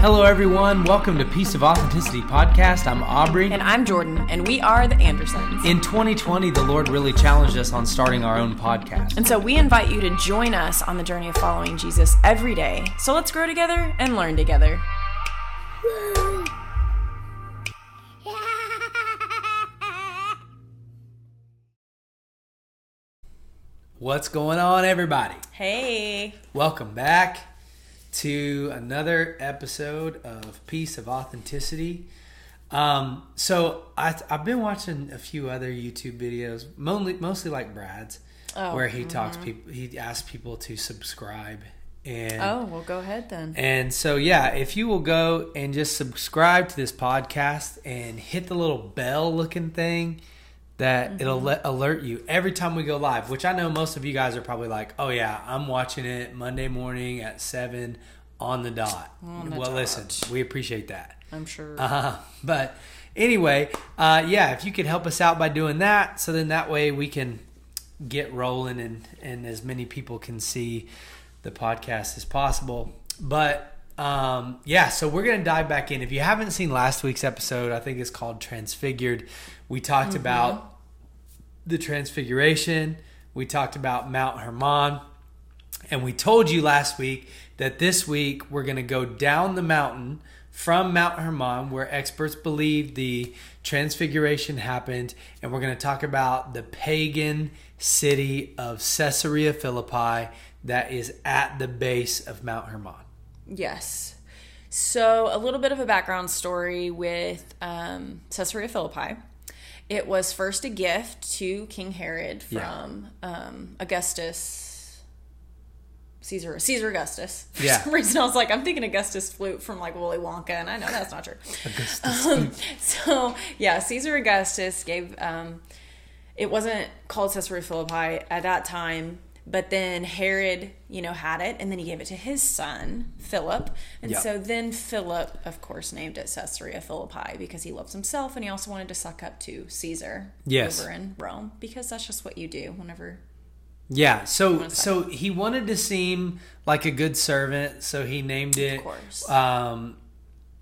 Hello, everyone. Welcome to Piece of Authenticity podcast. I'm Aubrey. And I'm Jordan, and we are the Andersons. In 2020, the Lord really challenged us on starting our own podcast. And so we invite you to join us on the journey of following Jesus every day. So let's grow together and learn together. What's going on, everybody? Hey. Welcome back to another episode of Piece of Authenticity. Um, so I, I've been watching a few other YouTube videos, mostly, mostly like Brad's, Oh, where he talks people, he asks people to subscribe. And Oh, well, go ahead then. And so, yeah, if you will go and just subscribe to this podcast and hit the little bell looking thing, that it'll let, alert you every time we go live. Which I know most of you guys are probably like, "Oh yeah, I'm watching it Monday morning at seven on the dot." On the well, dot. listen, we appreciate that. I'm sure. Uh, but anyway, uh, yeah, if you could help us out by doing that, so then that way we can get rolling and and as many people can see the podcast as possible. But um, yeah, so we're gonna dive back in. If you haven't seen last week's episode, I think it's called Transfigured. We talked about the Transfiguration. We talked about Mount Hermon. And we told you last week that this week we're going to go down the mountain from Mount Hermon, where experts believe the transfiguration happened. And we're going to talk about the pagan city of Caesarea Philippi that is at the base of Mount Hermon. yes. So, a little bit of a background story with um, Caesarea Philippi. It was first a gift to King Herod Yeah. from um, Augustus. Caesar, Caesar Augustus. For Yeah. some reason, I was like, I'm thinking Augustus Gloop from like Willy Wonka, and I know that's not true. Um, so yeah, Caesar Augustus gave. Um, it wasn't called Caesarea Philippi at that time, but then Herod, you know, had it, and then he gave it to his son Philip, and Yep. so then Philip, of course, named it Caesarea Philippi because he loves himself, and he also wanted to suck up to Caesar Yes. over in Rome because that's just what you do whenever. Yeah, so so he wanted to seem like a good servant, so he named it. Of course. Um,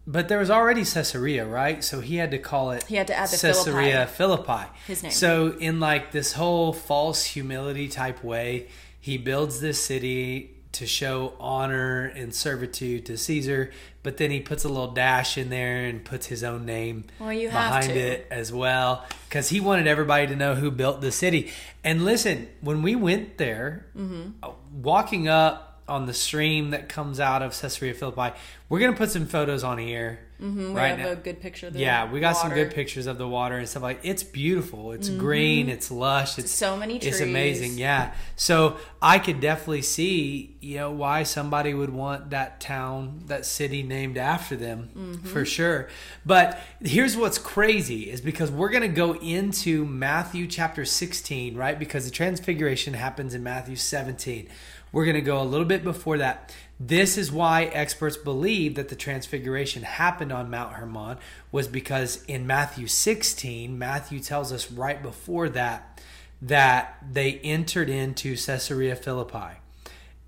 but there was already Caesarea, right? So he had to call it. He had to add the Caesarea Philippi. His name. So in like this whole false humility type way, he builds this city to show honor and servitude to Caesar, but then he puts a little dash in there and puts his own name Well, behind it as well because he wanted everybody to know who built the city. And listen, when we went there, Mm-hmm. uh, walking up on the stream that comes out of Caesarea Philippi, we're gonna put some photos on here Mm-hmm, We right have now. a good picture. Of the yeah, we got some good pictures of the water and stuff like. It's beautiful. It's green. It's lush. It's So many It's amazing. Yeah. So I could definitely see, you know, why somebody would want that town, that city named after them Mm-hmm. for sure. But here's what's crazy is because we're to go into Matthew chapter 16, right? Because the transfiguration happens in Matthew 17. We're going to go a little bit before that. This is why experts believe that the transfiguration happened on Mount Hermon was because in Matthew 16, Matthew tells us right before that that they entered into Caesarea Philippi.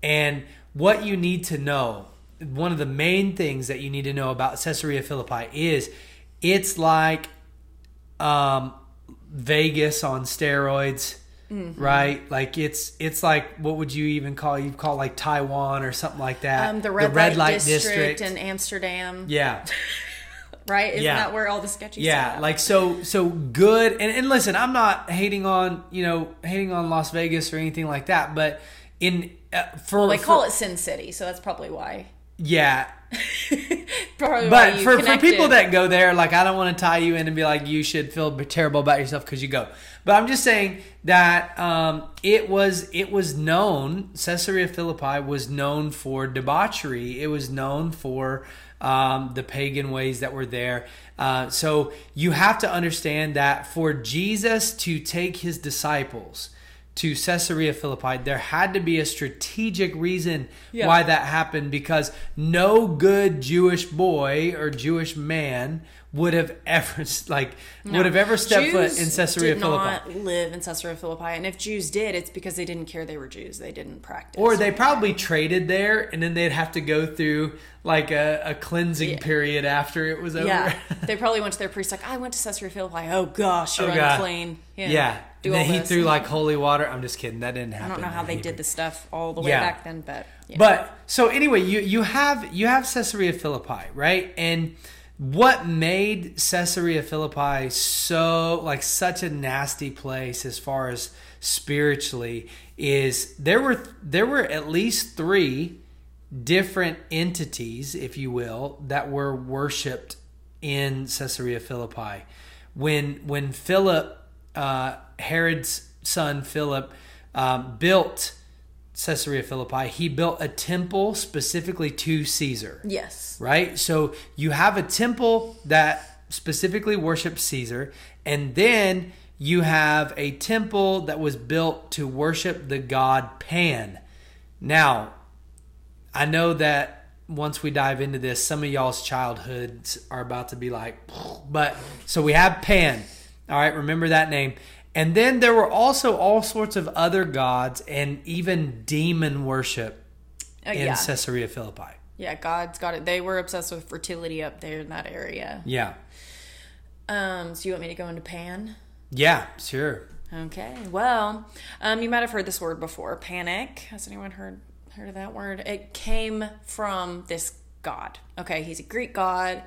And what you need to know, one of the main things that you need to know about Caesarea Philippi is it's like um, Vegas on steroids, Mm-hmm. right? Like it's it's like what would you even call you call like Taiwan or something like that? Um, the red, light, district, in Amsterdam, yeah, right? Isn't Yeah. that where all the sketchy yeah. stuff? Like so so good. And and listen, I'm not hating on you know hating on Las Vegas or anything like that, but in uh, for they for- call it Sin City, so that's probably why. Yeah. But for, for people that go there like i don't want to tie you in and be like you should feel terrible about yourself because you go. But i'm just saying that um, it was it was known caesarea philippi was known for debauchery. It was known for um, the pagan ways that were there. Uh, so you have to understand that for jesus to take his disciples to Caesarea Philippi, there had to be a strategic reason Yeah. why that happened because no good Jewish boy or Jewish man would have ever like would have ever stepped foot in Jews Caesarea did Philippi. not live in Caesarea Philippi, and if Jews did, it's because they didn't care they were Jews. They didn't practice. Or they probably traded there, and then they'd have to go through like a, a cleansing Yeah. period after it was over. yeah, they probably went to their priest like, "I went to Caesarea Philippi. Oh gosh, you're Oh, unclean." yeah. do and then he threw like holy water. I'm just kidding. That didn't happen. I don't know how they Hebrew. did the stuff all the way Yeah. back then, but yeah. But so anyway, you you have you have Caesarea Philippi, right? And what made Caesarea Philippi so like such a nasty place as far as spiritually is there were there were at least 3 different entities, if you will, that were worshipped in Caesarea Philippi. When when Philip, uh, Herod's son Philip, um, built Caesarea Philippi, he built a temple specifically to Caesar yes, right? So you have a temple that specifically worships Caesar, and then you have a temple that was built to worship the god Pan. Now, I know that once we dive into this, some of y'all's childhoods are about to be like, but so we have Pan. All right, remember that name. And then there were also all sorts of other gods and even demon worship Uh, in yeah, Caesarea Philippi. yeah. God's got it. They were obsessed with fertility up there in that area. Yeah. Um, so you want me to go into Pan? Yeah, sure. Okay. Well, um, you might have heard this word before. Panic. Has anyone heard heard of that word? It came from this god. Okay, he's a Greek god,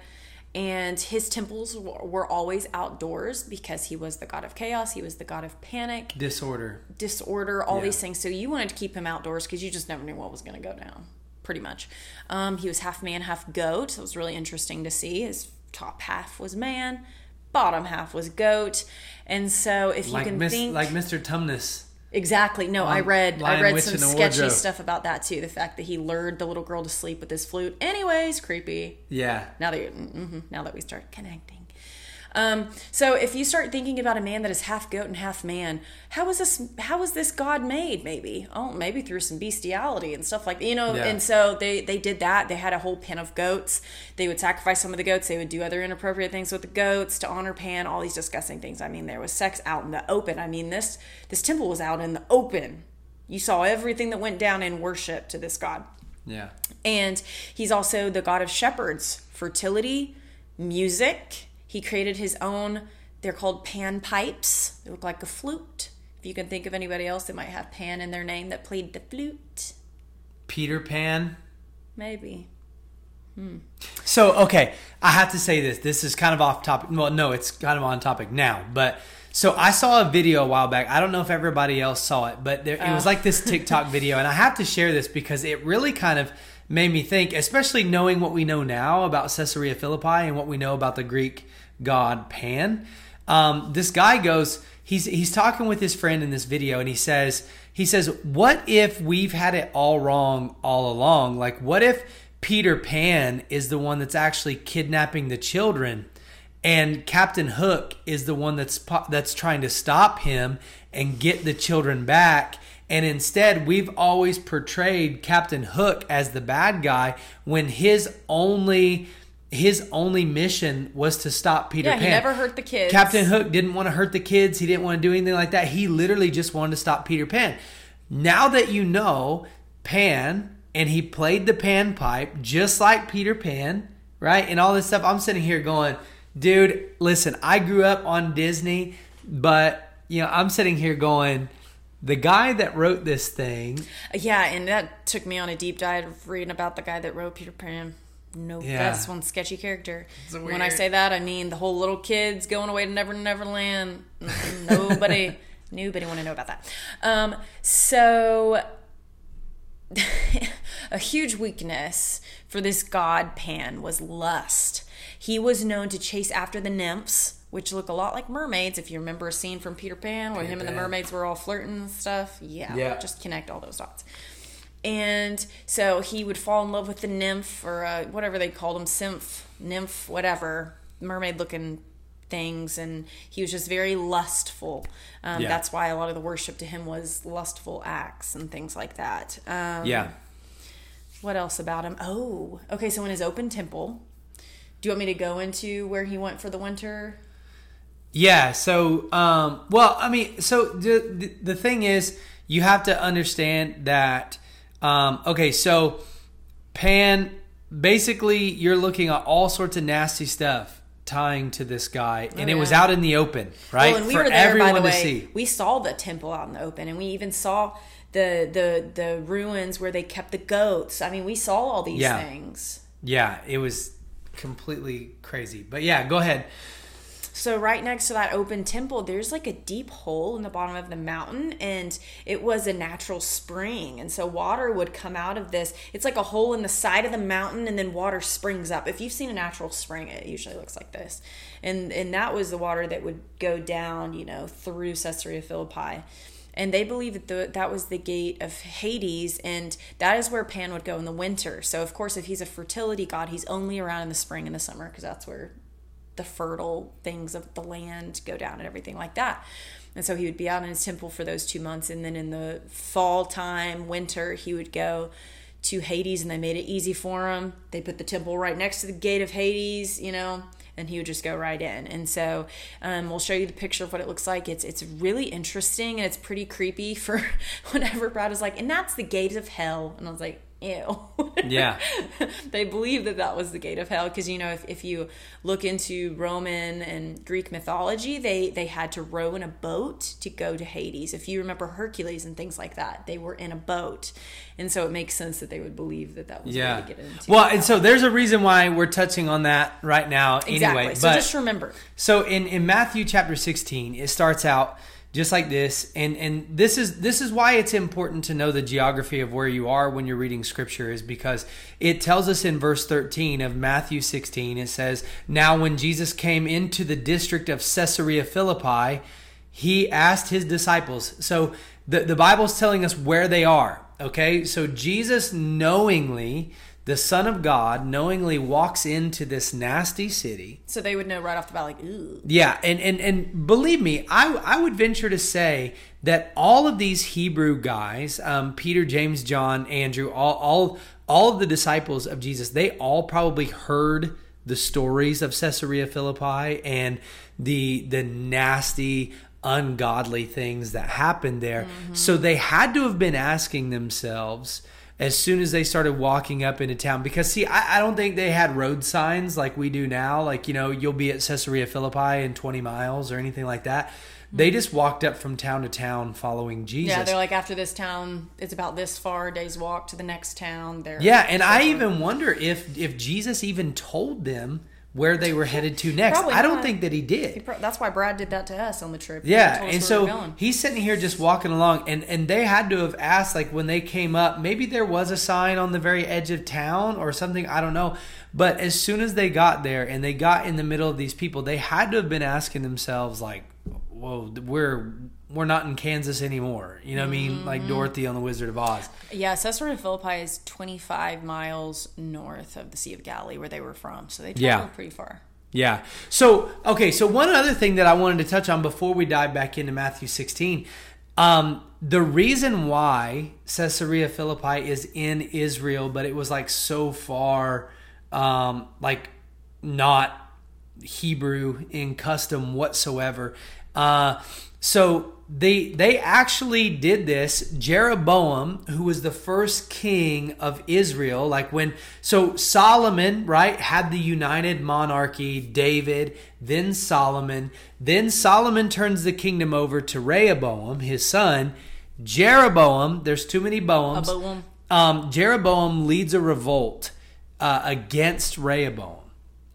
and his temples were always outdoors because he was the god of chaos. He was the god of panic, Disorder. disorder, all Yeah. these things. So you wanted to keep him outdoors because you just never knew what was going to go down. Pretty much. Um, he was half man, half goat. So it was really interesting to see. His top half was man, bottom half was goat. And so if you Like can Miss, think like Mr. Tumnus. Exactly. No, I Um, read I read Witch, some sketchy Wardrobe. stuff about that too. The fact that he lured the little girl to sleep with his flute. Anyways, creepy. Yeah. Now that mm-hmm, now that we start connecting. Um, so if you start thinking about a man that is half goat and half man, how is this how is this God made? Maybe oh maybe through some bestiality and stuff like you know. Yeah. And so they they did that. They had a whole pen of goats. They would sacrifice some of the goats. They would do other inappropriate things with the goats to honor Pan. All these disgusting things. I mean, there was sex out in the open. I mean this this temple was out in the open. You saw everything that went down in worship to this God. Yeah. And he's also the god of shepherds, fertility, music. He created his own, they're called pan pipes. They look like a flute. If you can think of anybody else that might have pan in their name that played the flute, Peter Pan. maybe. Hmm. So, okay, I have to say this. This is kind of off topic. Well, no, it's kind of on topic now. But so I saw a video a while back. I don't know if everybody else saw it, but there, it was like this TikTok video. And I have to share this because it really kind of made me think, especially knowing what we know now about Caesarea Philippi and what we know about the Greek god Pan. Um, this guy goes, he's he's talking with his friend in this video, and he says, he says, what if we've had it all wrong all along? Like, what if Peter Pan is the one that's actually kidnapping the children, and Captain Hook is the one that's that's trying to stop him and get the children back. And instead, we've always portrayed Captain Hook as the bad guy when his only his only mission was to stop Peter Yeah, Pan. he never hurt the kids. Captain Hook didn't want to hurt the kids. He didn't want to do anything like that. He literally just wanted to stop Peter Pan. Now that you know Pan and he played the pan pipe just like Peter Pan, right? And all this stuff, I'm sitting here going, dude, listen, I grew up on Disney, but you know, I'm sitting here going, the guy that wrote this thing, Yeah, and that took me on a deep dive of reading about the guy that wrote Peter Pan. No, Yeah. that's one sketchy character. It's When I say that, I mean the whole little kids going away to Never Never Land. Nobody, nobody want to know about that. Um, so a huge weakness for this god Pan was lust. He was known to chase after the nymphs, which look a lot like mermaids. If you remember a scene from Peter Pan where Peter him and the mermaids were all flirting and stuff. Yeah, Yeah. just connect all those dots. And so he would fall in love with the nymph or uh, whatever they called them, symph, nymph, whatever, mermaid looking things. And he was just very lustful. Um, Yeah. That's why a lot of the worship to him was lustful acts and things like that. Um, yeah, what else about him? Oh, okay. So in his open temple, Do you want me to go into where he went for the winter? Yeah. So, um, well, I mean, so the the, the thing is, you have to understand that. Um, okay, so Pan, basically, you're looking at all sorts of nasty stuff tying to this guy, and Oh, it was out in the open, right, Well, and we for were there everyone by the to way. see. We saw the temple out in the open, and we even saw the the the ruins where they kept the goats. I mean, we saw all these Yeah. things. Yeah, it was completely crazy. But yeah, go ahead. So right next to that open temple, there's like a deep hole in the bottom of the mountain, and it was a natural spring, and so water would come out of this. It's like a hole in the side of the mountain, and then water springs up. If you've seen a natural spring, it usually looks like this, and and that was the water that would go down, you know, through Caesarea Philippi. And they believe that the, that was the gate of Hades, and that is where Pan would go in the winter. So, of course, if he's a fertility god, he's only around in the spring and the summer because that's where the fertile things of the land go down and everything like that. And so he would be out in his temple for those two months. And then in the fall time, winter, he would go to Hades and they made it easy for him. They put the temple right next to the gate of Hades, you know, and he would just go right in. And so um, we'll show you the picture of what it looks like. It's it's really interesting and it's pretty creepy for whenever Brad was like, and that's the gate of hell. And I was like, ew. Yeah. they believe that that was the gate of hell because you know if, if you look into roman and greek mythology they they had to row in a boat to go to hades if you remember hercules and things like that they were in a boat and so it makes sense that they would believe that that was where Yeah. to get into Well, and so there's a reason why we're touching on that right now. exactly Anyway, so but just remember So in, in Matthew chapter 16, it starts out just like this. And and this is this is why it's important to know the geography of where you are when you're reading scripture is because it tells us in verse 13 of Matthew 16 it says now when Jesus came into the district of Caesarea Philippi he asked his disciples. So the the Bible's telling us where they are okay? So Jesus knowingly the son of God knowingly walks into this nasty city. So they would know right off the bat like ooh yeah, and and and believe me, I I would venture to say that all of these Hebrew guys, um, Peter, James, John, Andrew, all all all of the disciples of Jesus, they all probably heard the stories of Caesarea Philippi and the the nasty ungodly things that happened there. So they had to have been asking themselves as soon as they started walking up into town. Because see I, I don't think they had road signs like we do now. Like you know you'll be at caesarea philippi in 20 miles or anything like that. They hmm. just walked up from town to town following jesus. yeah they're like after this town it's about this far a day's walk to the next town there yeah and i even wonder if if jesus even told them where they were headed to next Probably i don't not. think that he did that's why brad did that to us on the trip Yeah, and so we're he's sitting here just walking along, and and they had to have asked like when they came up, maybe there was a sign on the very edge of town or something. I don't know, but as soon as they got there and they got in the middle of these people, they had to have been asking themselves like, "Whoa, we're we're not in Kansas anymore." You know what I mean? Mm-hmm. Like Dorothy on the Wizard of Oz. Yeah, Caesarea Philippi is 25 miles north of the Sea of Galilee, where they were from. So they traveled Yeah. pretty far. Yeah. So, okay, so one other thing that I wanted to touch on before we dive back into Matthew 16, um, the reason why Caesarea Philippi is in Israel, but it was like so far, um, like not Hebrew in custom whatsoever. Uh, so they they actually did this. Jeroboam, who was the first king of Israel, like when so Solomon, right, had the united monarchy, David, then Solomon, then Solomon turns the kingdom over to Rehoboam, his son. Jeroboam, there's too many Boams. Um, Jeroboam leads a revolt uh, against Rehoboam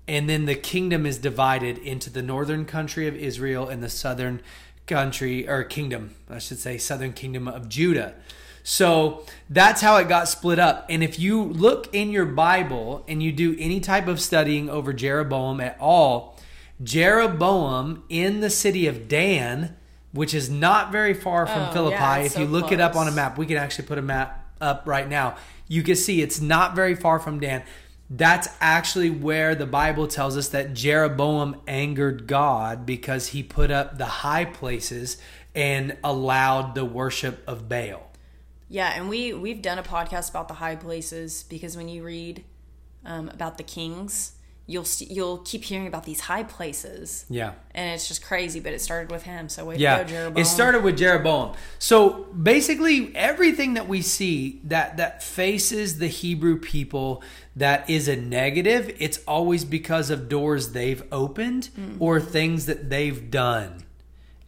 and then the kingdom is divided into the northern country of Israel and the southern country or kingdom, I should say, southern kingdom of Judah. So that's how it got split up. And if you look in your Bible and you do any type of studying over Jeroboam at all, Jeroboam in the city of Dan, which is not very far from Oh, Philippi, yeah, if it's you so look it up on a map, we can actually put a map up right now. You can see it's not very far from Dan. That's actually where the Bible tells us that Jeroboam angered God because he put up the high places and allowed the worship of Baal. Yeah, and we we've done a podcast about the high places because when you read um, about the kings, you'll you'll keep hearing about these high places. Yeah. And it's just crazy, but it started with him. So way yeah, to go, Jeroboam. it started with Jeroboam. So basically, everything that we see that that faces the Hebrew people that is a negative, it's always because of doors they've opened Mm-hmm. or things that they've done.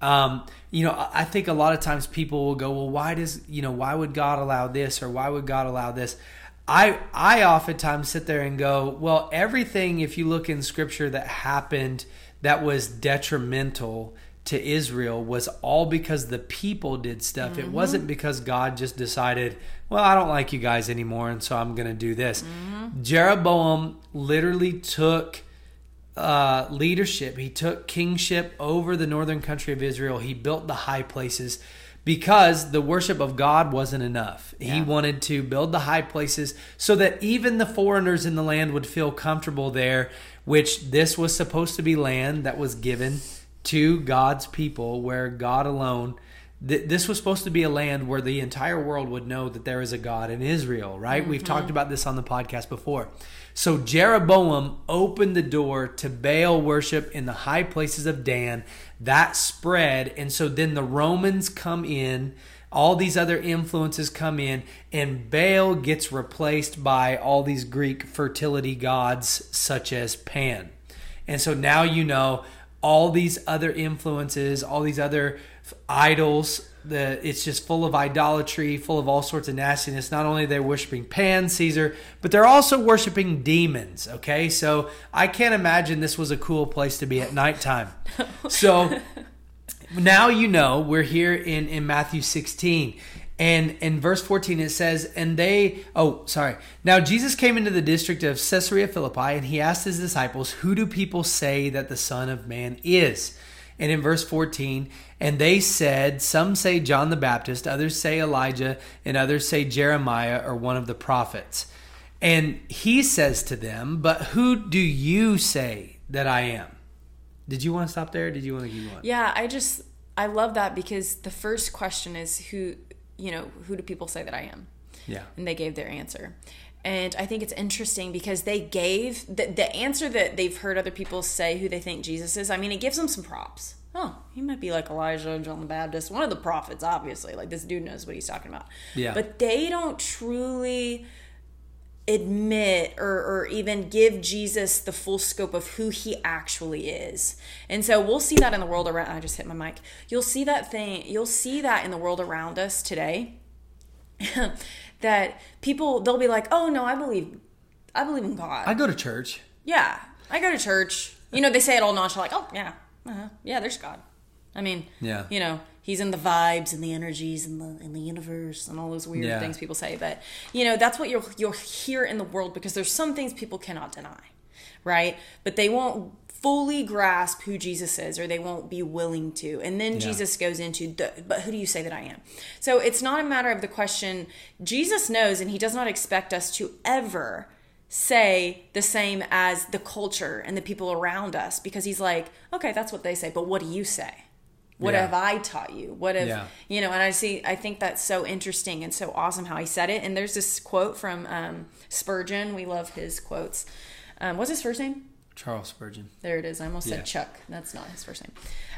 Um, you know, I think a lot of times people will go, "Well, why does you know why would God allow this or why would God allow this?" I I oftentimes sit there and go, "Well, everything if you look in Scripture that happened that was detrimental to Israel was all because the people did stuff. It wasn't because God just decided, well, I don't like you guys anymore, and so I'm going to do this. Jeroboam literally took uh, leadership. He took kingship over the northern country of Israel. He built the high places because the worship of God wasn't enough. He wanted to build the high places so that even the foreigners in the land would feel comfortable there, which this was supposed to be land that was given to God's people where God alone th- this was supposed to be a land where the entire world would know that there is a God in Israel, right? We've mm-hmm. talked about this on the podcast before. So Jeroboam opened the door to Baal worship in the high places of Dan. That spread, and so then the Romans come in, all these other influences come in, and Baal gets replaced by all these Greek fertility gods such as Pan. And so now you know all these other influences, all these other idols. The it's just full of idolatry, full of all sorts of nastiness. Not only they're worshiping Pan, Caesar, but they're also worshiping demons. Okay, so I can't imagine this was a cool place to be at nighttime. So now you know we're here in in Matthew 16 and in verse 14 it says and they oh sorry now Jesus came into the district of Caesarea Philippi and he asked his disciples who do people say that the son of man is and in verse 14 and they said some say John the Baptist others say Elijah and others say Jeremiah or one of the prophets and he says to them but who do you say that I am did you want to stop there? Did you want to keep going? Yeah, I just I love that because the first question is who you know who do people say that I am, Yeah. and they gave their answer, and I think it's interesting because they gave the the answer that they've heard other people say who they think Jesus is. I mean, it gives them some props. Oh, he might be like Elijah, John the Baptist, one of the prophets, obviously. Like this dude knows what he's talking about. Yeah. But they don't truly admit or, or even give Jesus the full scope of who he actually is. And so we'll see that in the world around I just hit my mic. You'll see that thing you'll see that in the world around us today. that people they'll be like, "Oh no, I believe I believe in God." I go to church. yeah. I go to church. You know, they say it all nonchalant like, "Oh, yeah. Uh-huh. Yeah, there's God." I mean, Yeah. you know, he's in the vibes and the energies and the in the universe and all those weird Yeah. things people say. But you know, that's what you'll you'll hear in the world because there's some things people cannot deny, right? But they won't fully grasp who Jesus is or they won't be willing to. And then Yeah. Jesus goes into the but who do you say that I am? So it's not a matter of the question Jesus knows and he does not expect us to ever say the same as the culture and the people around us because he's like, okay, that's what they say, but what do you say? What Yeah. have I taught you? What have Yeah. you know? And I see, I think that's so interesting and so awesome how he said it. And there's this quote from um, Spurgeon. We love his quotes. Um, what's his first name? Charles Spurgeon. There it is. I almost Yeah. said Chuck. That's not his first name.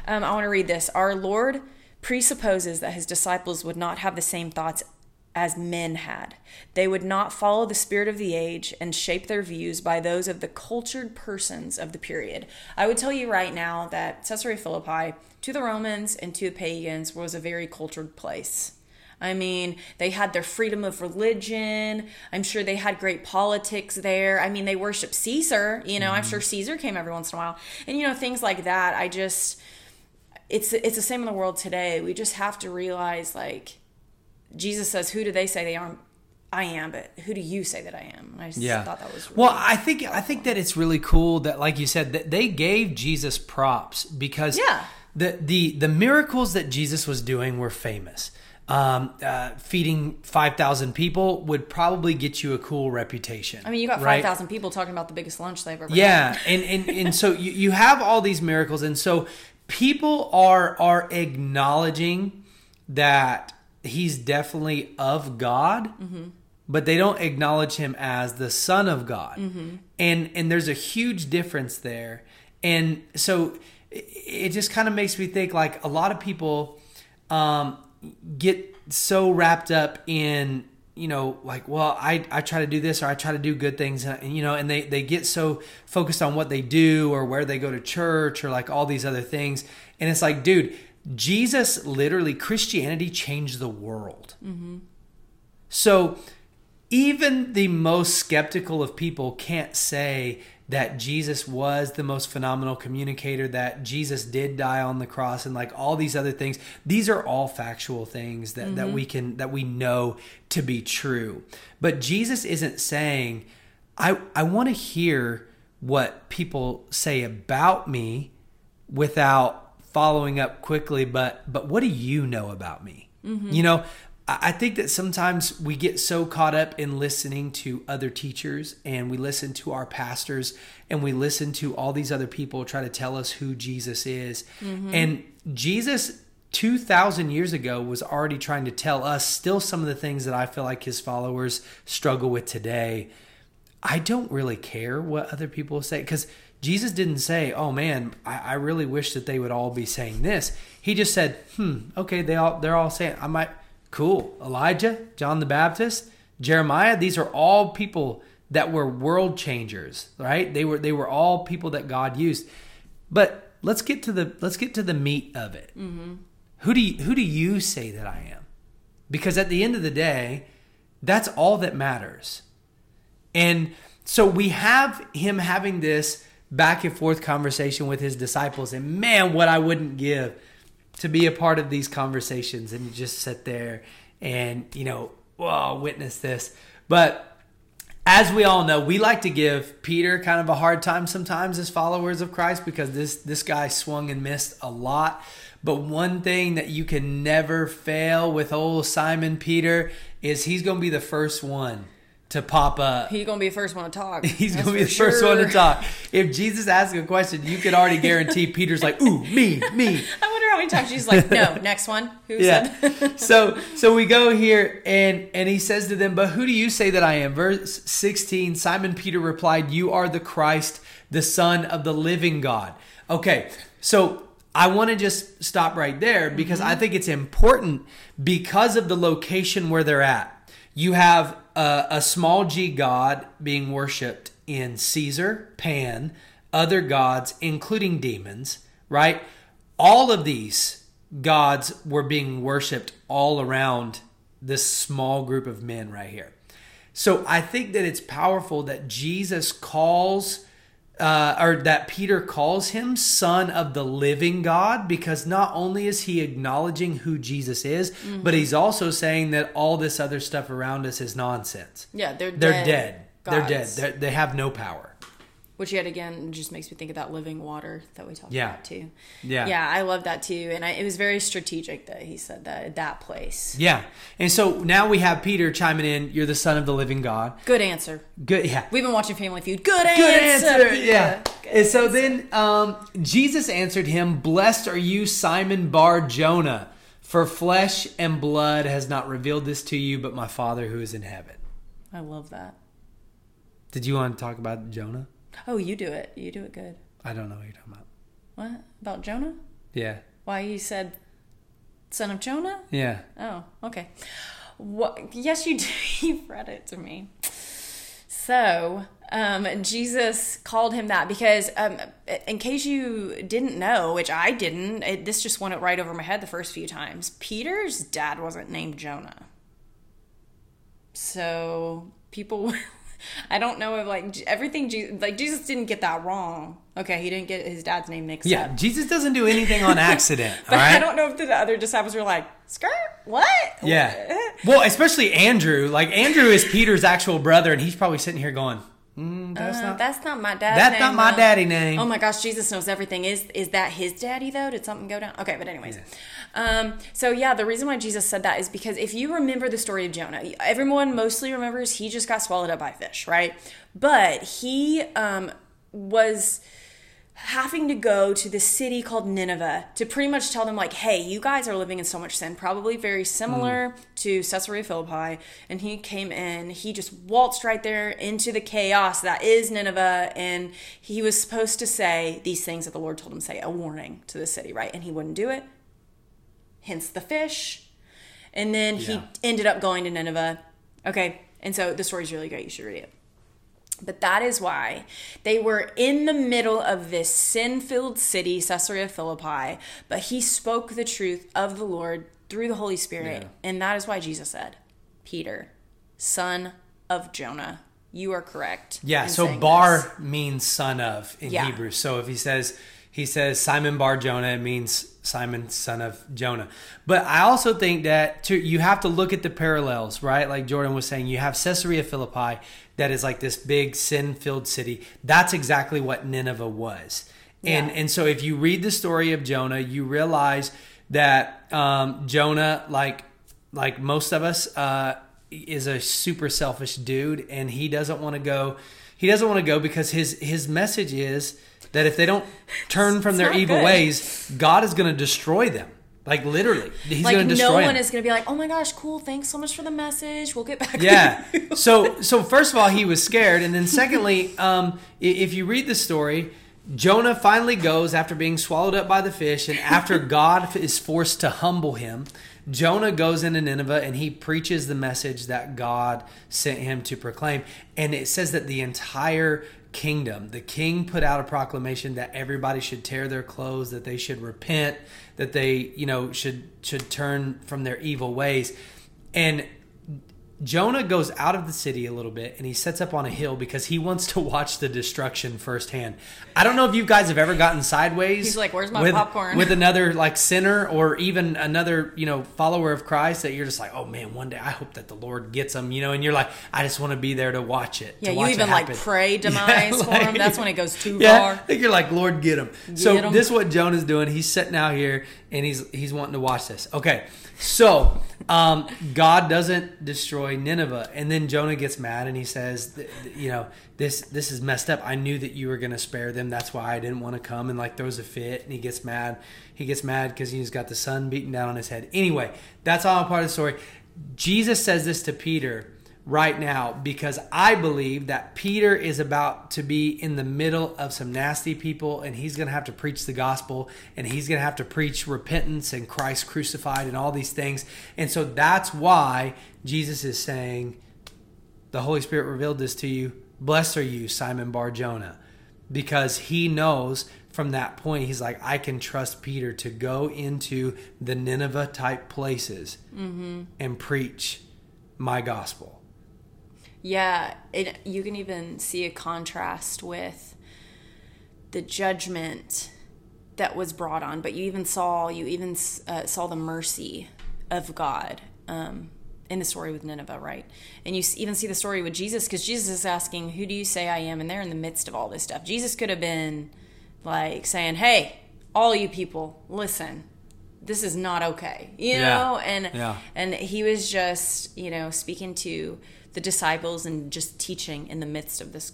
Um, I want to read this. Our Lord presupposes that his disciples would not have the same thoughts as men had. They would not follow the spirit of the age and shape their views by those of the cultured persons of the period. I would tell you right now that Caesarea Philippi, to the Romans and to the pagans, was a very cultured place. I mean, they had their freedom of religion. I'm sure they had great politics there. I mean, they worship Caesar. You know, I'm mm-hmm. sure Caesar came every once in a while, and you know things like that. I just, it's it's the same in the world today. We just have to realize, like, Jesus says, "Who do they say they are?" I am, but who do you say that I am? I just Yeah. thought that was really Well, I think I think that it's really cool that, like you said, that they gave Jesus props because Yeah. the the the miracles that Jesus was doing were famous. Um, uh, feeding five thousand people would probably get you a cool reputation. I mean, you got five right? people talking about the biggest lunch they've ever had. Yeah, and and and so you, you have all these miracles, and so people are are acknowledging that he's definitely of God, but they don't acknowledge him as the son of God. And and there's a huge difference there. And so it- it just kind of makes me think like a lot of people um, get so wrapped up in you know like well I, I try to do this or i try to do good things and you know and they, they get so focused on what they do or where they go to church or like all these other things and it's like dude jesus literally christianity changed the world mm-hmm. so even the most skeptical of people can't say that Jesus was the most phenomenal communicator, that Jesus did die on the cross and like all these other things. These are all factual things that, that mm-hmm. we can that we know to be true. But Jesus isn't saying, I I want to hear what people say about me without following up quickly, but but what do you know about me? Mm-hmm. You know, I think that sometimes we get so caught up in listening to other teachers and we listen to our pastors and we listen to all these other people try to tell us who Jesus is. Mm-hmm. And Jesus 2000 years ago was already trying to tell us still some of the things that I feel like his followers struggle with today. I don't really care what other people say because Jesus didn't say, "Oh man, I, I really wish that they would all be saying this." He just said, "Hmm, okay, they all they're all saying I might cool Elijah, John the Baptist, Jeremiah. These are all people that were world changers, right? They were they were all people that God used. But let's get to the let's get to the meat of it. Who do you, who do you say that I am? Because at the end of the day, that's all that matters. And so we have him having this back and forth conversation with his disciples. And man, what I wouldn't give to be a part of these conversations and just sit there and, you know, whoa, witness this. But as we all know, we like to give Peter kind of a hard time sometimes as followers of Christ because this this guy swung and missed a lot. But one thing that you can never fail with old Simon Peter is he's going to be the first one to pop up. He's gonna be the first one to talk. He's That's to be the first one to talk. If Jesus asks a question, you can already guarantee Peter's like, "Ooh, me, me." I wonder how many times she's like, "No, next one." Who yeah. said? so so we go here and and he says to them, "But who do you say that I am?" Verse 16, Simon Peter replied, "You are the Christ, the son of the living God." Okay. So I want to just stop right there because mm-hmm. I think it's important because of the location where they're at. You have a, small g god being worshipped in Caesar, Pan, other gods, including demons, right? All of these gods were being worshipped all around this small group of men right here. So I think that it's powerful that Jesus calls, uh, or that Peter calls him son of the living God, because not only is he acknowledging who Jesus is, but he's also saying that all this other stuff around us is nonsense. Yeah, they're They're dead. dead. They're dead. They're, they have no power. Which yet again just makes me think of that living water that we talked Yeah. about too. Yeah. Yeah, I love that too, and I, it was very strategic that he said that at that place. Yeah. And so now we have Peter chiming in, You're the son of the living God. Good answer. Good. Yeah. We've been watching Family Feud. Good answer. Good answer. Yeah. Good And so answer. then um, Jesus answered him, Blessed are you, Simon Bar Jonah, for flesh and blood has not revealed this to you, but my Father who is in heaven. I love that. Did you want to talk about Jonah? Oh, you do it. You do it good. I don't know what you're talking about. What about Jonah? Yeah. Why you said son of Jonah? Yeah. Oh, okay. What? Yes, you do. You've read it to me. So, um, Jesus called him that because, um, in case you didn't know, which I didn't, it, this just went right over my head the first few times. Peter's dad wasn't named Jonah. So people, I don't know if like everything, Je- like Jesus didn't get that wrong. Okay, he didn't get his dad's name mixed Yeah. up. Yeah, Jesus doesn't do anything on accident. But all right. I don't know if the other disciples were like, skirt, what? Yeah. Well, especially Andrew. Like Andrew is Peter's actual brother, and he's probably sitting here going, mm, "That's Uh, not that's not my dad's that's name, not my though. daddy name." Oh my gosh, Jesus knows everything. Is is that his daddy though? Did something go down? Okay, but anyways. Um, so yeah, the reason why Jesus said that is because if you remember the story of Jonah, everyone mostly remembers he just got swallowed up by fish, right? But he um, was having to go to this city called Nineveh to pretty much tell them like, "Hey, you guys are living in so much sin, probably very similar mm. to Caesarea Philippi." And he came in, he just waltzed right there into the chaos that is Nineveh, and he was supposed to say these things that the Lord told him to say, a warning to the city, right? And he wouldn't do it. Hence the fish. And then yeah. he ended up going to Nineveh. Okay, and so the story's really great. You should read it. But that is why they were in the middle of this sin filled city, Caesarea Philippi, but he spoke the truth of the Lord through the Holy Spirit. Yeah. And that is why Jesus said, Peter, son of Jonah, you are correct. Yeah, so bar this. means son of in yeah. Hebrew. So if he says, he says Simon Bar Jonah, it means Simon, son of Jonah. But I also think that you have to look at the parallels, right? Like Jordan was saying, you have Caesarea Philippi that is like this big sin filled city. That's exactly what Nineveh was. Yeah. And, and so if you read the story of Jonah, you realize that um, Jonah, like, like most of us, uh, is a super selfish dude and he doesn't want to go. He doesn't want to go because his, his message is, that if they don't turn from their evil good. ways, God is going to destroy them. Like literally, he's like going to destroy. No one him. is going to be like, "Oh my gosh, cool! Thanks so much for the message. We'll get back." Yeah. so, so first of all, he was scared, and then secondly, um, if you read the story, Jonah finally goes after being swallowed up by the fish, and after God is forced to humble him, Jonah goes into Nineveh and he preaches the message that God sent him to proclaim. And it says that the entire kingdom. The king put out a proclamation that everybody should tear their clothes, that they should repent, that they, you know, should should turn from their evil ways. And Jonah goes out of the city a little bit and he sets up on a hill because he wants to watch the destruction firsthand. I don't know if you guys have ever gotten sideways. He's like, "Where's my with, popcorn?" With another like sinner or even another you know follower of Christ that you're just like, "Oh man, one day I hope that the Lord gets them," you know, and you're like, "I just want to be there to watch it." Yeah, you even like pray demise yeah, like, for him. That's when it goes too yeah, far. I think you're like, "Lord, get him." Get so him. this is what Jonah's doing. He's sitting out here and he's he's wanting to watch this. Okay, so um, God doesn't destroy Nineveh, and then Jonah gets mad and he says, "You know, this this is messed up. I knew that you were going to spare them. That's why I didn't want to come." And like throws a fit, and he gets mad. He gets mad because he's got the sun beating down on his head. Anyway, that's all part of the story. Jesus says this to Peter right now because I believe that Peter is about to be in the middle of some nasty people and he's going to have to preach the gospel and he's going to have to preach repentance and Christ crucified and all these things. And so that's why Jesus is saying, The Holy Spirit revealed this to you. Blessed are you, Simon Bar Jonah, because he knows from that point, he's like, I can trust Peter to go into the Nineveh type places mm-hmm. and preach my gospel. Yeah, it, you can even see a contrast with the judgment that was brought on, but you even saw you even uh, saw the mercy of God um, in the story with Nineveh, right? And you even see the story with Jesus because Jesus is asking, "Who do you say I am?" And they're in the midst of all this stuff. Jesus could have been like saying, "Hey, all you people, listen." This is not okay, you yeah. know, and yeah. and he was just, you know, speaking to the disciples and just teaching in the midst of this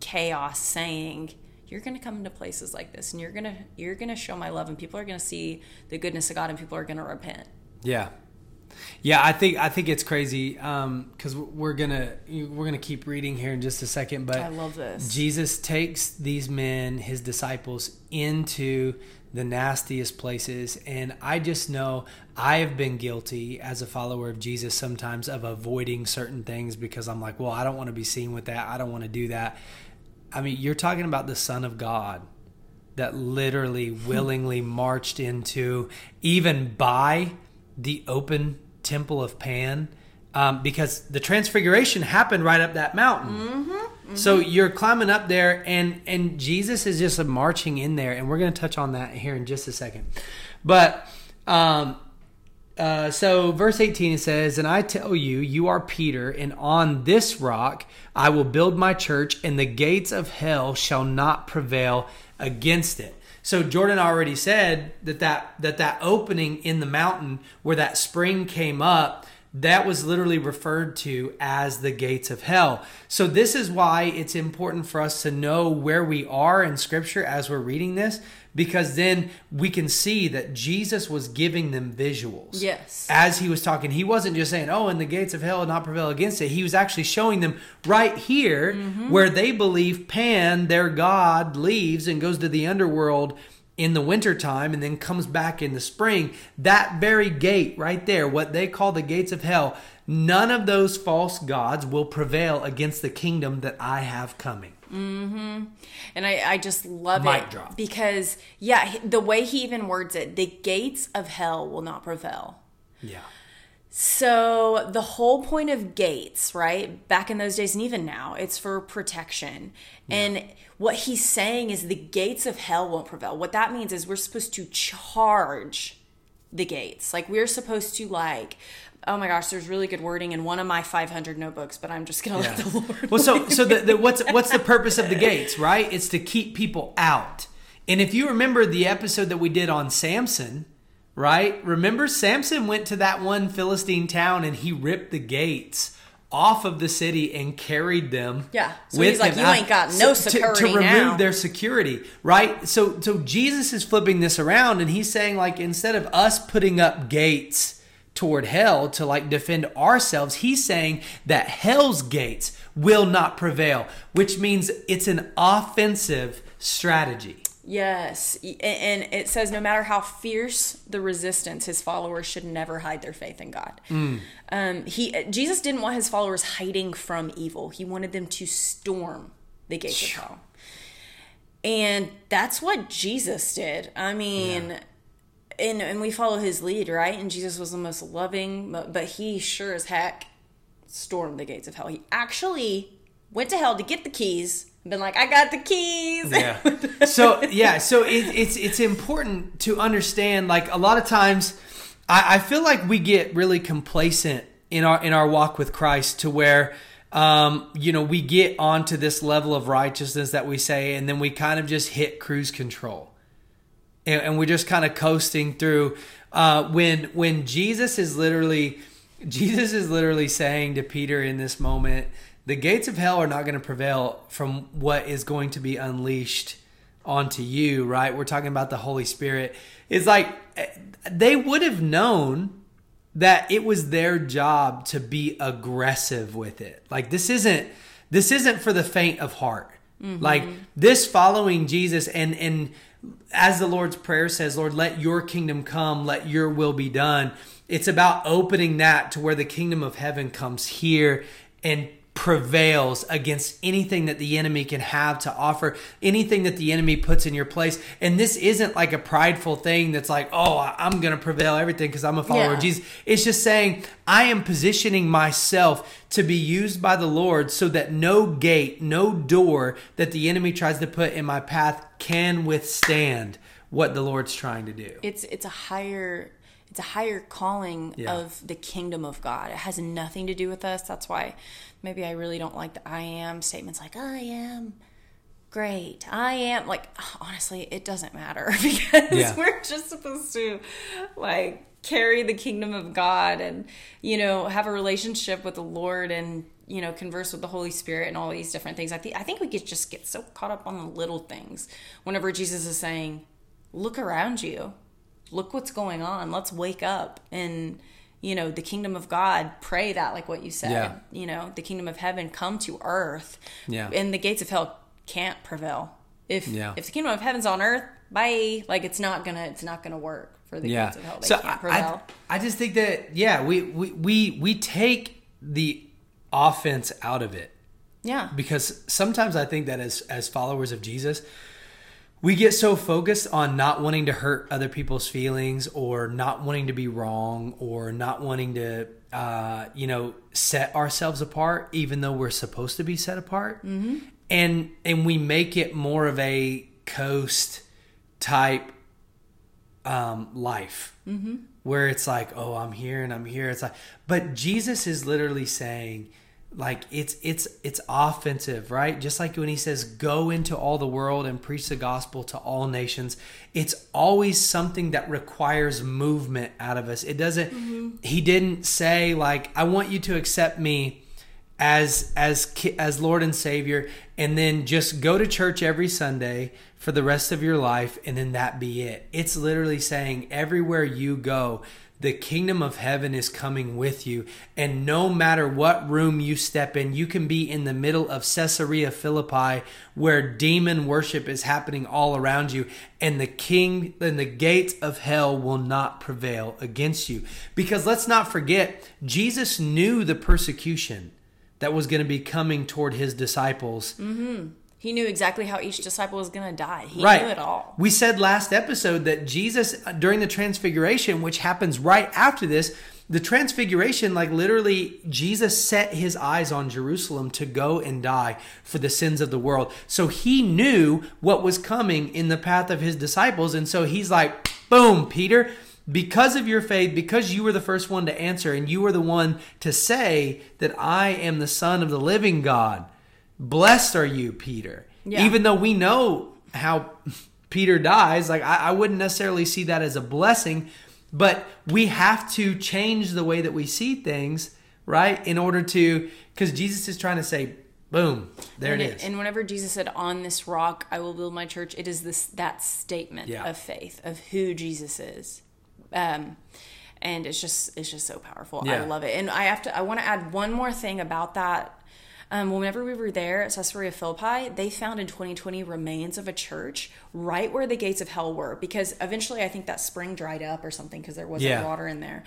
chaos saying you're going to come into places like this and you're going to you're going to show my love and people are going to see the goodness of God and people are going to repent. Yeah. Yeah, I think I think it's crazy um, because um, we're gonna we're gonna keep reading here in just a second. But I love this. Jesus takes these men, his disciples, into the nastiest places. And I just know I have been guilty as a follower of Jesus sometimes of avoiding certain things because I'm like, well, I don't want to be seen with that. I don't want to do that. I mean, you're talking about the Son of God that literally willingly marched into even by the open temple of Pan um, because the transfiguration happened right up that mountain. Mm-hmm, mm-hmm. So you're climbing up there, and and Jesus is just marching in there, and we're going to touch on that here in just a second. But um, uh, so verse 18 it says, "And I tell you, you are Peter, and on this rock I will build my church, and the gates of hell shall not prevail against it." So Jordan already said that that that that opening in the mountain where that spring came up that was literally referred to as the gates of hell. So, this is why it's important for us to know where we are in Scripture as we're reading this, because then we can see that Jesus was giving them visuals. Yes. As he was talking, he wasn't just saying, Oh, and the gates of hell will not prevail against it. He was actually showing them right here mm-hmm. where they believe Pan, their god, leaves and goes to the underworld in the wintertime and then comes back in the spring, that very gate right there, what they call the gates of hell, none of those false gods will prevail against the kingdom that I have coming. Mm-hmm. And I, I just love Mic it drop. because yeah, the way he even words it, the gates of hell will not prevail. Yeah. So the whole point of gates, right? Back in those days and even now, it's for protection. And what he's saying is the gates of hell won't prevail. What that means is we're supposed to charge the gates. Like we're supposed to like oh my gosh, there's really good wording in one of my 500 notebooks, but I'm just going to Yeah. let the Lord Well, so so the, the, what's what's the purpose of the gates, right? It's to keep people out. And if you remember the episode that we did on Samson, right? Remember Samson went to that one Philistine town and he ripped the gates off of the city and carried them. Yeah. So he's like, him "You ain't got no So- to- to, remove now. their security, right? So so Jesus is flipping this around and he's saying like instead of us putting up gates toward hell to like defend ourselves, he's saying that hell's gates will not prevail, which means it's an offensive strategy. Yes, and it says no matter how fierce the resistance, his followers should never hide their faith in God. Um, he Jesus didn't want his followers hiding from evil. He wanted them to storm the gates of hell, and that's what Jesus did. I mean. And, and we follow his lead, right? And Jesus was the most loving, but but he sure as heck stormed the gates of hell. He actually went to hell to get the keys. Been like, I got the keys. Yeah. so yeah, so it, it's it's important to understand. Like a lot of times, I, I feel like we get really complacent in our in our walk with Christ to where. Um, you know, we get onto this level of righteousness that we say, and then we kind of just hit cruise control and, and we're just kind of coasting through uh, when when jesus is literally jesus is literally saying to peter in this moment the gates of hell are not going to prevail from what is going to be unleashed onto you right? We're talking about the holy spirit. It's like eh, they would have known that it was their job to be aggressive with it. Like this isn't this isn't for the faint of heart. Like this following jesus and and as the lord's prayer says lord let your kingdom come let your will be done. It's about opening that to where the kingdom of heaven comes here and prevails against anything that the enemy can have to offer, anything that the enemy puts in your place. And this isn't like a prideful thing that's like, oh, I'm going to prevail everything because I'm a follower Yeah. of Jesus. It's just saying, I am positioning myself to be used by the Lord so that no gate, no door that the enemy tries to put in my path can withstand what the Lord's trying to do. it's it's a higher it's a higher calling Yeah. of the kingdom of God. It has nothing to do with us. That's why maybe I really don't like the I am statements like I am great. I am like honestly, it doesn't matter because Yeah. we're just supposed to like carry the kingdom of God and you know, have a relationship with the Lord and you know, converse with the Holy Spirit and all these different things. I think I think we could just get so caught up on the little things whenever Jesus is saying, "Look around you look what's going on let's wake up and you know the kingdom of god pray that like what you said Yeah. you know the kingdom of heaven come to earth Yeah. and the gates of hell can't prevail if Yeah. if the kingdom of heaven's on earth bye like it's not gonna it's not gonna work for the yeah. gates of hell they so can't prevail I, I just think that yeah, we, we we we take the offense out of it yeah because sometimes I think that as as followers of Jesus, we get so focused on not wanting to hurt other people's feelings or not wanting to be wrong or not wanting to uh, you know set ourselves apart even though we're supposed to be set apart. Mm-hmm. and and we make it more of a coast type um, life. Where it's like oh i'm here and i'm here. It's like but jesus is literally saying like it's it's it's offensive right just like when he says go into all the world and preach the gospel to all nations it's always something that requires movement out of us it doesn't mm-hmm. he didn't say like i want you to accept me as as as lord and savior and then just go to church every sunday for the rest of your life and then that be it it's literally saying everywhere you go the kingdom of heaven is coming with you. And no matter what room you step in, you can be in the middle of Caesarea Philippi where demon worship is happening all around you. And the king and the gates of hell will not prevail against you. Because let's not forget, Jesus knew the persecution that was going to be coming toward his disciples. Mm-hmm. He knew exactly how each disciple was going to die. He right. knew it all. We said last episode that Jesus, during the transfiguration, which happens right after this, the transfiguration, like literally, Jesus set his eyes on Jerusalem to go and die for the sins of the world. So he knew what was coming in the path of his disciples. And so he's like, boom, Peter, because of your faith, because you were the first one to answer and you were the one to say that I am the Son of the living God blessed are you, Peter. Yeah. Even though we know how Peter dies, like I, I wouldn't necessarily see that as a blessing, but we have to change the way that we see things, right? In order to, because Jesus is trying to say, boom, there and it is. And whenever Jesus said, "On this rock I will build my church," it is this that statement yeah. of faith of who Jesus is. Um, and it's just it's just so powerful. Yeah. I love it. And I have to I want to add one more thing about that um, whenever we were there at Caesarea Philippi, they found in 2020 remains of a church right where the gates of hell were because eventually I think that spring dried up or something because there wasn't yeah. water in there.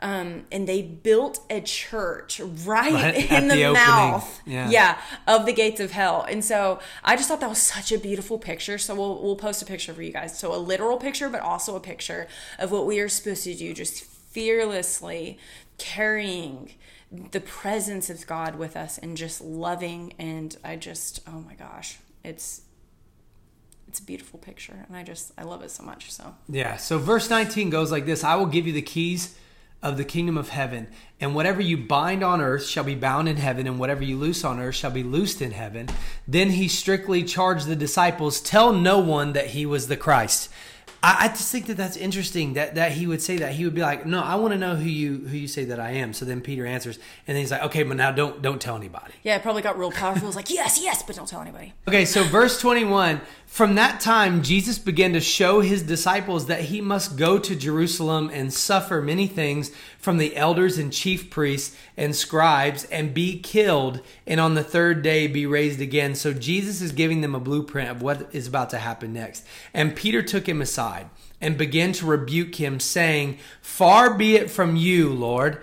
Um, and they built a church right, right in the, the mouth, yeah. yeah. of the gates of hell. And so I just thought that was such a beautiful picture. So we'll we'll post a picture for you guys. So a literal picture, but also a picture of what we are supposed to do, just fearlessly carrying the presence of God with us and just loving and I just oh my gosh it's it's a beautiful picture and I just I love it so much so. Yeah so verse 19 goes like this I will give you the keys of the kingdom of heaven and whatever you bind on earth shall be bound in heaven and whatever you loose on earth shall be loosed in heaven. Then he strictly charged the disciples tell no one that he was the Christ I, I just think that that's interesting that that he would say that he would be like, no, I want to know who you who you say that I am. So then Peter answers, and then he's like, okay, but now don't don't tell anybody. Yeah, it probably got real powerful. It's like, yes, yes, but don't tell anybody. Okay, so verse twenty one. From that time, Jesus began to show his disciples that he must go to Jerusalem and suffer many things from the elders and chief priests and scribes and be killed, and on the third day be raised again. So Jesus is giving them a blueprint of what is about to happen next. And Peter took him aside and began to rebuke him, saying, Far be it from you, Lord,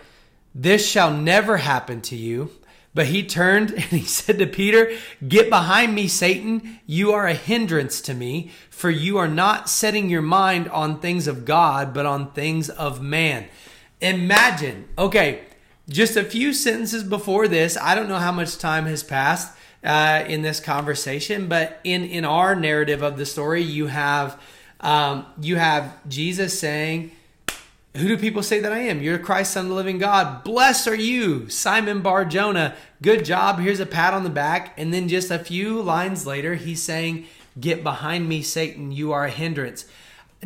this shall never happen to you. But he turned and he said to Peter, Get behind me, Satan. You are a hindrance to me, for you are not setting your mind on things of God, but on things of man. Imagine, okay, just a few sentences before this, I don't know how much time has passed uh, in this conversation, but in, in our narrative of the story, you have um, you have Jesus saying, who do people say that I am? You're Christ, Son of the living God. Blessed are you, Simon Bar Jonah. Good job. Here's a pat on the back. And then just a few lines later, he's saying, Get behind me, Satan. You are a hindrance.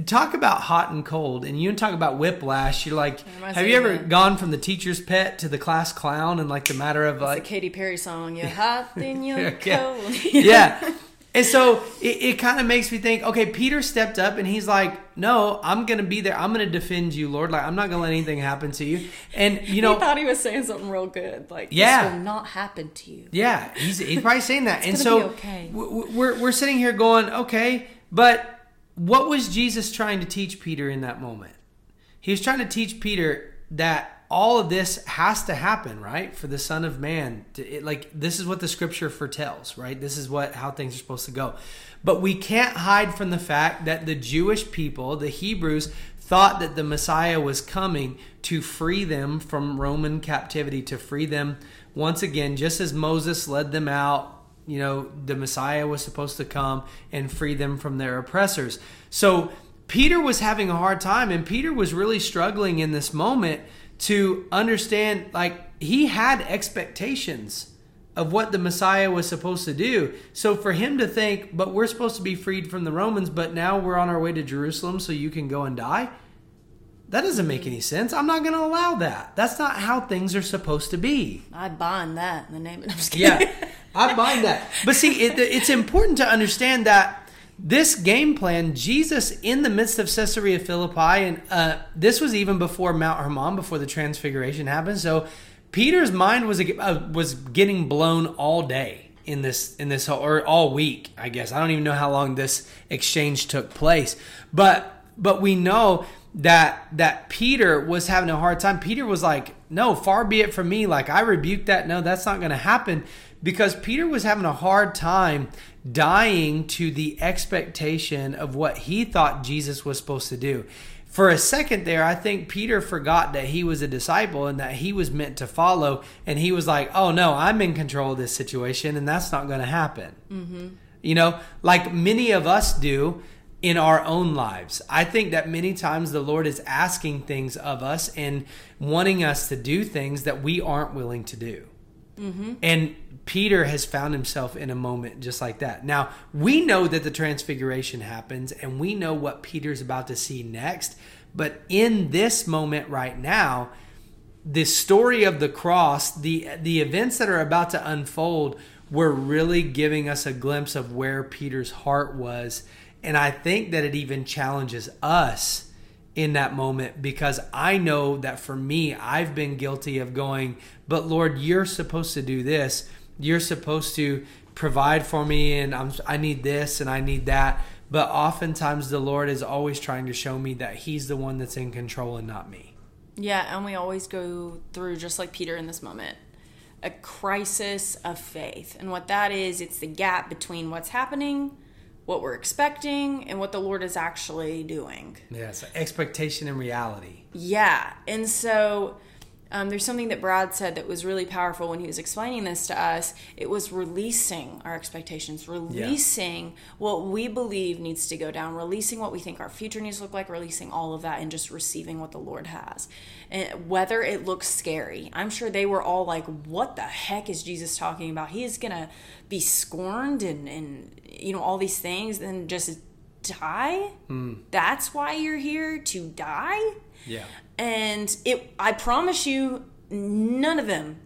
Talk about hot and cold, and you talk about whiplash. You're like, have you ever that? gone from the teacher's pet to the class clown in like the matter of like a Katy Perry song? You're hot, then you're cold. yeah. And so it, it kind of makes me think, okay, Peter stepped up and he's like, no, I'm going to be there. I'm going to defend you, Lord. Like, I'm not going to let anything happen to you. And, you know. He thought he was saying something real good. Like, yeah. this will not happen to you. Yeah. He's, he's probably saying that. and so okay. we're, we're sitting here going, okay, but what was Jesus trying to teach Peter in that moment? He was trying to teach Peter that all of this has to happen, right? For the Son of Man, to, it, like this is what the Scripture foretells, right? This is what how things are supposed to go. But we can't hide from the fact that the Jewish people, the Hebrews, thought that the Messiah was coming to free them from Roman captivity, to free them once again, just as Moses led them out. You know, the Messiah was supposed to come and free them from their oppressors. So Peter was having a hard time, and Peter was really struggling in this moment to understand like he had expectations of what the Messiah was supposed to do. So for him to think, but we're supposed to be freed from the Romans, but now we're on our way to Jerusalem so you can go and die. That doesn't make any sense. I'm not going to allow that. That's not how things are supposed to be. I bind that in the name of. I'm just Yeah. I bind that. But see, it, it's important to understand that this game plan, Jesus in the midst of Caesarea Philippi, and uh, this was even before Mount Hermon, before the Transfiguration happened. So Peter's mind was uh, was getting blown all day in this in this whole, or all week. I guess I don't even know how long this exchange took place, but but we know that that Peter was having a hard time. Peter was like, "No, far be it from me. Like I rebuke that. No, that's not going to happen." Because Peter was having a hard time dying to the expectation of what he thought Jesus was supposed to do. For a second there, I think Peter forgot that he was a disciple and that he was meant to follow. And he was like, oh no, I'm in control of this situation and that's not going to happen. Mm-hmm. You know, like many of us do in our own lives. I think that many times the Lord is asking things of us and wanting us to do things that we aren't willing to do. Mm-hmm. And Peter has found himself in a moment just like that. Now, we know that the transfiguration happens and we know what Peter's about to see next. But in this moment right now, the story of the cross, the the events that are about to unfold were really giving us a glimpse of where Peter's heart was. And I think that it even challenges us in that moment because I know that for me, I've been guilty of going, but Lord, you're supposed to do this. You're supposed to provide for me, and I'm, I need this and I need that. But oftentimes, the Lord is always trying to show me that He's the one that's in control and not me. Yeah, and we always go through just like Peter in this moment, a crisis of faith. And what that is, it's the gap between what's happening, what we're expecting, and what the Lord is actually doing. Yeah, so expectation and reality. Yeah. And so um, there's something that Brad said that was really powerful when he was explaining this to us. It was releasing our expectations, releasing what we believe needs to go down, releasing what we think our future needs to look like, releasing all of that, and just receiving what the Lord has. And whether it looks scary, I'm sure they were all like, What the heck is Jesus talking about? He is going to be scorned and, and, you know, all these things and just die? Hmm. That's why you're here to die? Yeah. and it i promise you none of them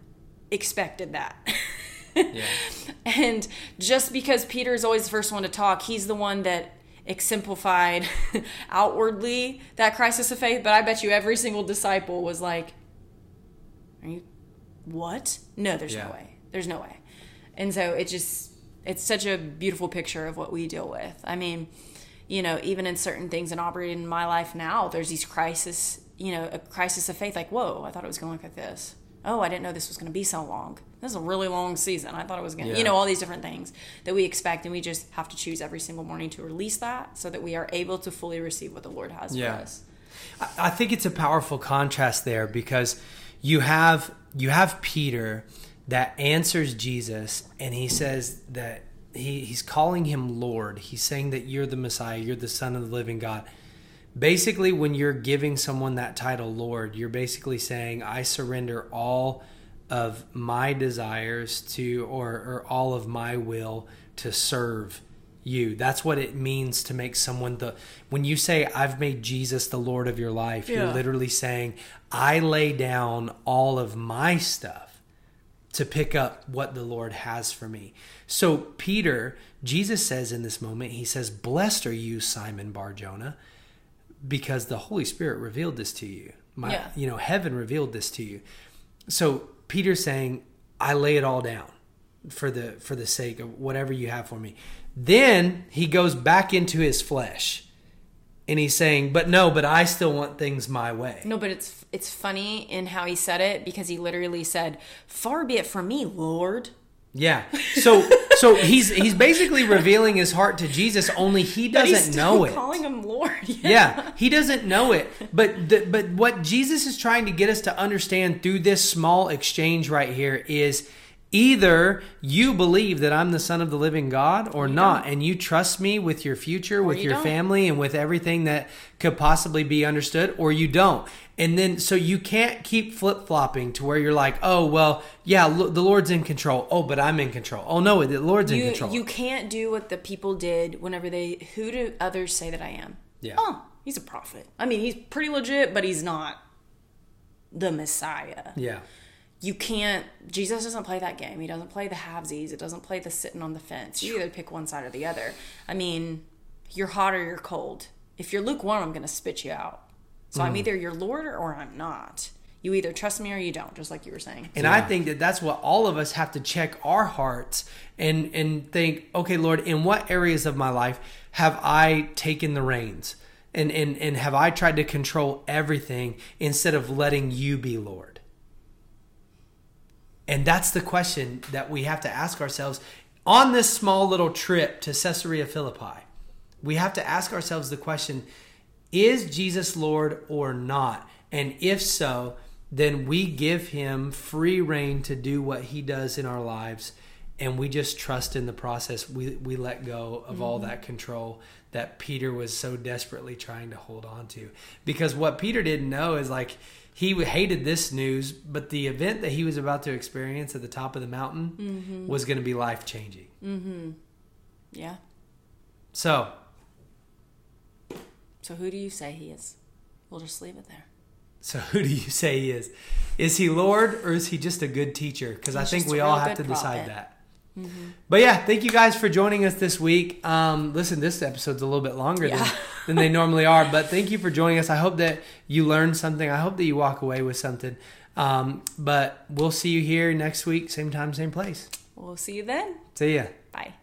expected that Yeah. and just because peter is always the first one to talk he's the one that exemplified outwardly that crisis of faith but i bet you every single disciple was like are you what no there's Yeah. no way there's no way and so it just it's such a beautiful picture of what we deal with i mean you know even in certain things and operating in my life now there's these crisis you know a crisis of faith like whoa i thought it was going to look like this oh i didn't know this was going to be so long this is a really long season i thought it was going to Yeah. you know all these different things that we expect and we just have to choose every single morning to release that so that we are able to fully receive what the lord has Yeah. for us I think it's a powerful contrast there because you have you have Peter that answers Jesus and he says that he, he's calling him Lord. He's saying that you're the Messiah, you're the Son of the living God. Basically, when you're giving someone that title Lord, you're basically saying, I surrender all of my desires to or, or all of my will to serve you. That's what it means to make someone the when you say I've made Jesus the Lord of your life, you're literally saying I lay down all of my stuff to pick up what the Lord has for me. So Peter, Jesus says in this moment, he says, "Blessed are you, Simon Barjona, because the Holy Spirit revealed this to you. My, Yeah. you know, heaven revealed this to you." So Peter's saying, "I lay it all down for the for the sake of whatever you have for me." Then he goes back into his flesh. And he's saying, "But no, but I still want things my way." no but it's it's funny in how he said it because he literally said far be it from me lord Yeah. So so he's he's basically revealing his heart to Jesus only he doesn't know it. calling him lord Yeah, he doesn't know it. But the, but what Jesus is trying to get us to understand through this small exchange right here is Either you believe that I'm the son of the living God or not, and you trust me with your future, with you your don't. family, and with everything that could possibly be understood, or you don't. And then, so you can't keep flip flopping to where you're like, oh, well, yeah, lo- the Lord's in control. Oh, but I'm in control. Oh, no, the Lord's in control. you can't do what the people did whenever they who do others say that I am? Yeah. Oh, he's a prophet. I mean, he's pretty legit, but he's not the Messiah. yeah. You can't Jesus doesn't play that game. He doesn't play the halvesies. It doesn't play the sitting on the fence. You either pick one side or the other. I mean, you're hot or you're cold. If you're lukewarm, I'm gonna spit you out. So Mm. I'm either your Lord or, or I'm not. You either trust me or you don't, just like you were saying. And I think that that's what all of us have to check our hearts and and think, okay, Lord, in what areas of my life have I taken the reins? And and and have I tried to control everything instead of letting you be Lord? And that's the question that we have to ask ourselves on this small little trip to Caesarea Philippi. We have to ask ourselves the question is Jesus Lord or not? And if so, then we give him free reign to do what he does in our lives. And we just trust in the process. We, we let go of all mm-hmm. that control that Peter was so desperately trying to hold on to. Because what Peter didn't know is like he hated this news, but the event that he was about to experience at the top of the mountain mm-hmm. was going to be life changing. Mm-hmm. Yeah. So So who do you say he is? We'll just leave it there. So who do you say he is? Is he Lord or is he just a good teacher? Because I think we all have to good decide prophet. That. But yeah, thank you guys for joining us this week. Um, listen, this episode's a little bit longer Yeah. than, than they normally are, but thank you for joining us. I hope that you learned something. I hope that you walk away with something. Um, but we'll see you here next week, same time, same place. We'll see you then. See ya. Bye.